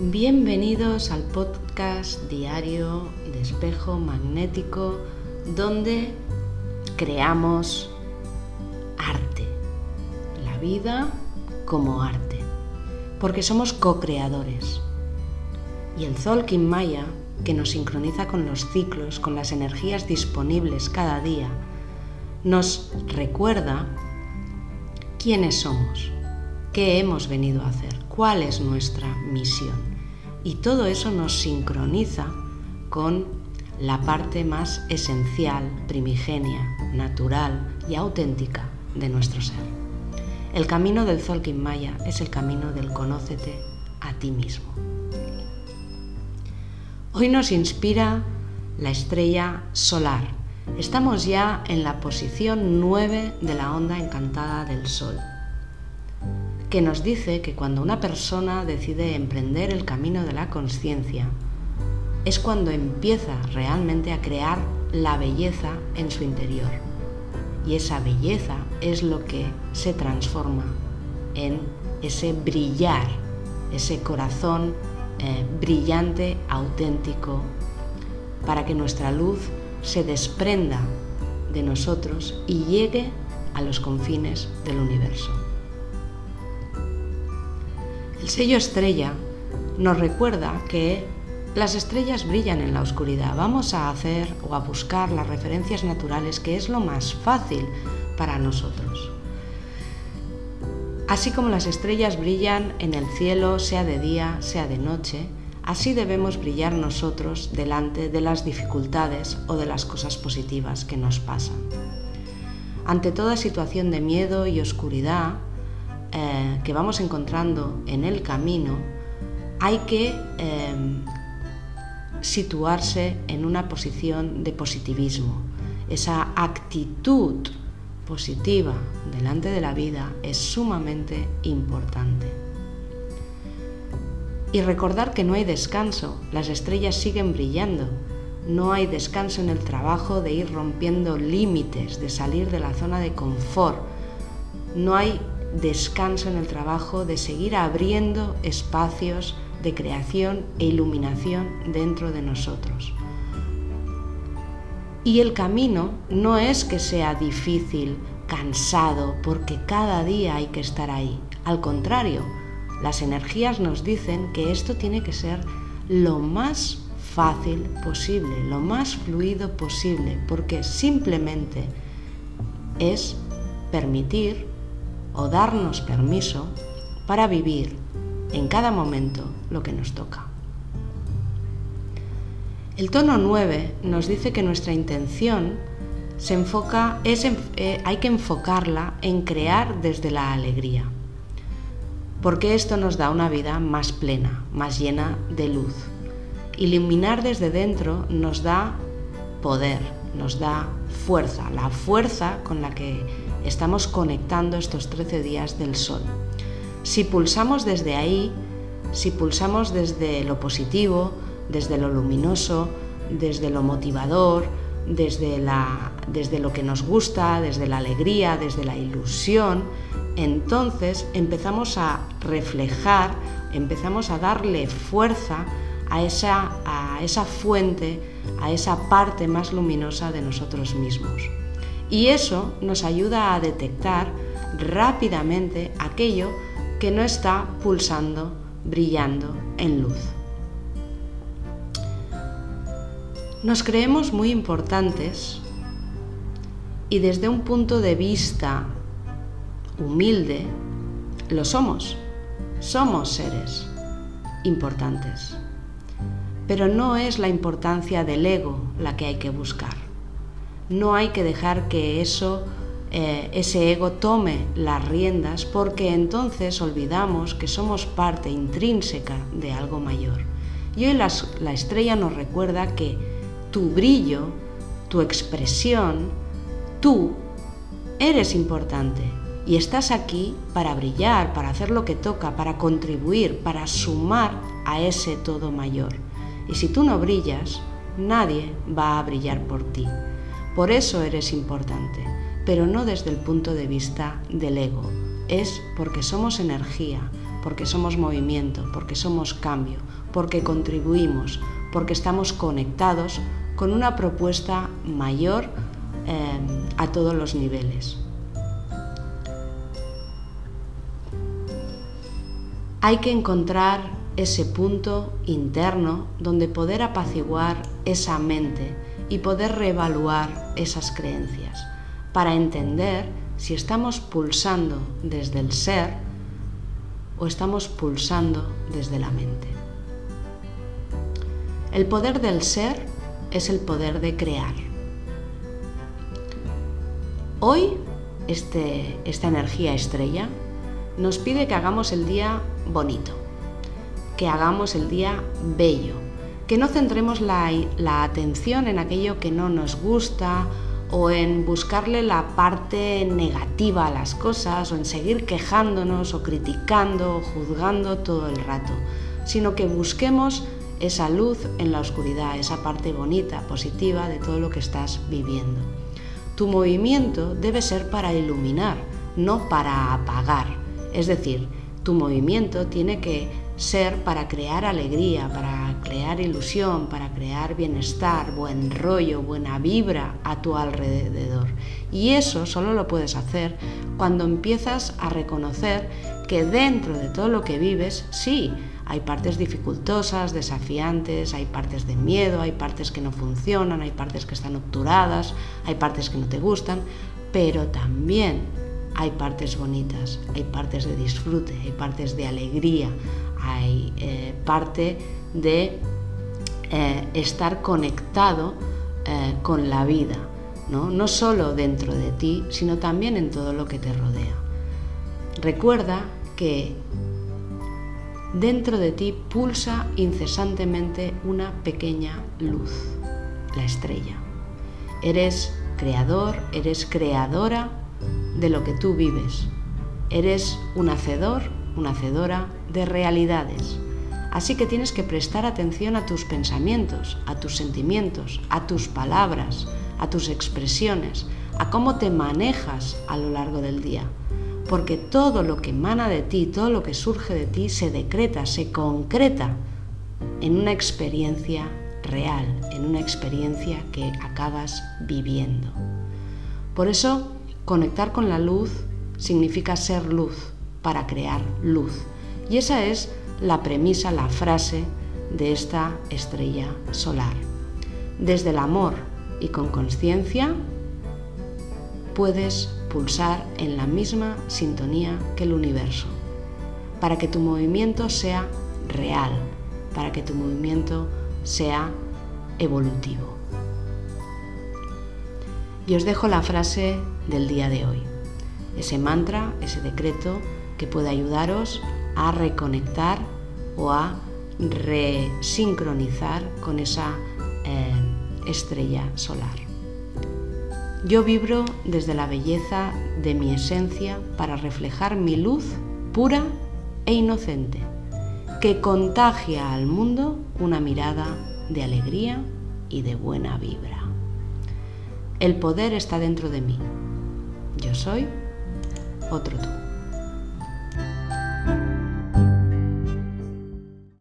Bienvenidos al podcast diario de espejo magnético donde creamos arte, la vida como arte, porque somos co-creadores. Y el Zolkin Maya, que nos sincroniza con los ciclos, con las energías disponibles cada día, nos recuerda quiénes somos, qué hemos venido a hacer, cuál es nuestra misión. Y todo eso nos sincroniza con la parte más esencial, primigenia, natural y auténtica de nuestro ser. El camino del Zolkin Maya es el camino del conócete a ti mismo. Hoy nos inspira la estrella solar. Estamos ya en la posición 9 de la onda encantada del Sol que nos dice que cuando una persona decide emprender el camino de la conciencia, es cuando empieza realmente a crear la belleza en su interior. Y esa belleza es lo que se transforma en ese brillar, ese corazón eh, brillante, auténtico, para que nuestra luz se desprenda de nosotros y llegue a los confines del universo. El sello estrella nos recuerda que las estrellas brillan en la oscuridad. Vamos a hacer o a buscar las referencias naturales, que es lo más fácil para nosotros. Así como las estrellas brillan en el cielo, sea de día, sea de noche, así debemos brillar nosotros delante de las dificultades o de las cosas positivas que nos pasan. Ante toda situación de miedo y oscuridad, eh, que vamos encontrando en el camino, hay que em, situarse en una posición de positivismo. Esa actitud positiva delante de la vida es sumamente importante. Y recordar que no hay descanso, las estrellas siguen brillando, no hay descanso en el trabajo de ir rompiendo límites, de salir de la zona de confort, no hay descanso en el trabajo, de seguir abriendo espacios de creación e iluminación dentro de nosotros. Y el camino no es que sea difícil, cansado, porque cada día hay que estar ahí. Al contrario, las energías nos dicen que esto tiene que ser lo más fácil posible, lo más fluido posible, porque simplemente es permitir o darnos permiso para vivir en cada momento lo que nos toca. El tono 9 nos dice que nuestra intención se enfoca, es, eh, hay que enfocarla en crear desde la alegría, porque esto nos da una vida más plena, más llena de luz. Iluminar desde dentro nos da poder, nos da fuerza, la fuerza con la que estamos conectando estos 13 días del sol. Si pulsamos desde ahí, si pulsamos desde lo positivo, desde lo luminoso, desde lo motivador, desde, la, desde lo que nos gusta, desde la alegría, desde la ilusión, entonces empezamos a reflejar, empezamos a darle fuerza a esa, a esa fuente, a esa parte más luminosa de nosotros mismos y eso nos ayuda a detectar rápidamente aquello que no está pulsando, brillando en luz. Nos creemos muy importantes y desde un punto de vista humilde lo somos. Somos seres importantes. Pero no es la importancia del ego la que hay que buscar no hay que dejar que eso, eh, ese ego tome las riendas porque entonces olvidamos que somos parte intrínseca de algo mayor. Y hoy la estrella nos recuerda que tu brillo, tu expresión, tú eres importante y estás aquí para brillar, para hacer lo que toca, para contribuir, para sumar a ese todo mayor. Y si tú no brillas, nadie va a brillar por ti. Por eso eres importante, pero no desde el punto de vista del ego. Es porque somos energía, porque somos movimiento, porque somos cambio, porque contribuimos, porque estamos conectados con una propuesta mayor eh, a todos los niveles. Hay que encontrar ese punto interno donde poder apaciguar esa mente y poder reevaluar esas creencias para entender si estamos pulsando desde el ser o estamos pulsando desde la mente. El poder del ser es el poder de crear. Hoy, este, esta energía estrella nos pide que hagamos el día bonito, que hagamos el día bello, que no centremos la, atención en aquello que no nos gusta o en buscarle la parte negativa a las cosas o en seguir quejándonos o criticando o juzgando todo el rato, sino que busquemos esa luz en la oscuridad, esa parte bonita, positiva de todo lo que estás viviendo. Tu movimiento debe ser para iluminar, no para apagar. Es decir, tu movimiento tiene que ser para crear alegría, para crear ilusión, para crear bienestar, buen rollo, buena vibra a tu alrededor. Y eso solo lo puedes hacer cuando empiezas a reconocer que dentro de todo lo que vives, sí, hay partes dificultosas, desafiantes, hay partes de miedo, hay partes que no funcionan, hay partes que están obturadas, hay partes que no te gustan, pero también hay partes bonitas, hay partes de disfrute, hay partes de alegría, hay eh, parte de eh, estar conectado eh, con la vida, ¿no? no solo dentro de ti, sino también en todo lo que te rodea. Recuerda que Dentro de ti pulsa incesantemente una pequeña luz, la estrella. Eres creador, eres creadora de lo que tú vives. Eres un hacedor, una hacedora de realidades. Así que tienes que prestar atención a tus pensamientos, a tus sentimientos, a tus palabras, a tus expresiones, a cómo te manejas a lo largo del día porque todo lo que emana de ti, todo lo que surge de ti, se decreta, se concreta en una experiencia real, en una experiencia que acabas viviendo. Por eso, conectar con la luz significa ser luz para crear luz. Y esa es la premisa, la frase de esta estrella solar. Desde el amor y con conciencia puedes pulsar en la misma sintonía que el universo, para que tu movimiento sea real, para que tu movimiento sea evolutivo. Y os dejo la frase del día de hoy, ese mantra, ese decreto que puede ayudaros a reconectar o a resincronizar con esa eh, estrella solar. Yo vibro desde la belleza de mi esencia para reflejar mi luz pura e inocente, que contagia al mundo una mirada de alegría y de buena vibra. El poder está dentro de mí. Yo soy otro tú.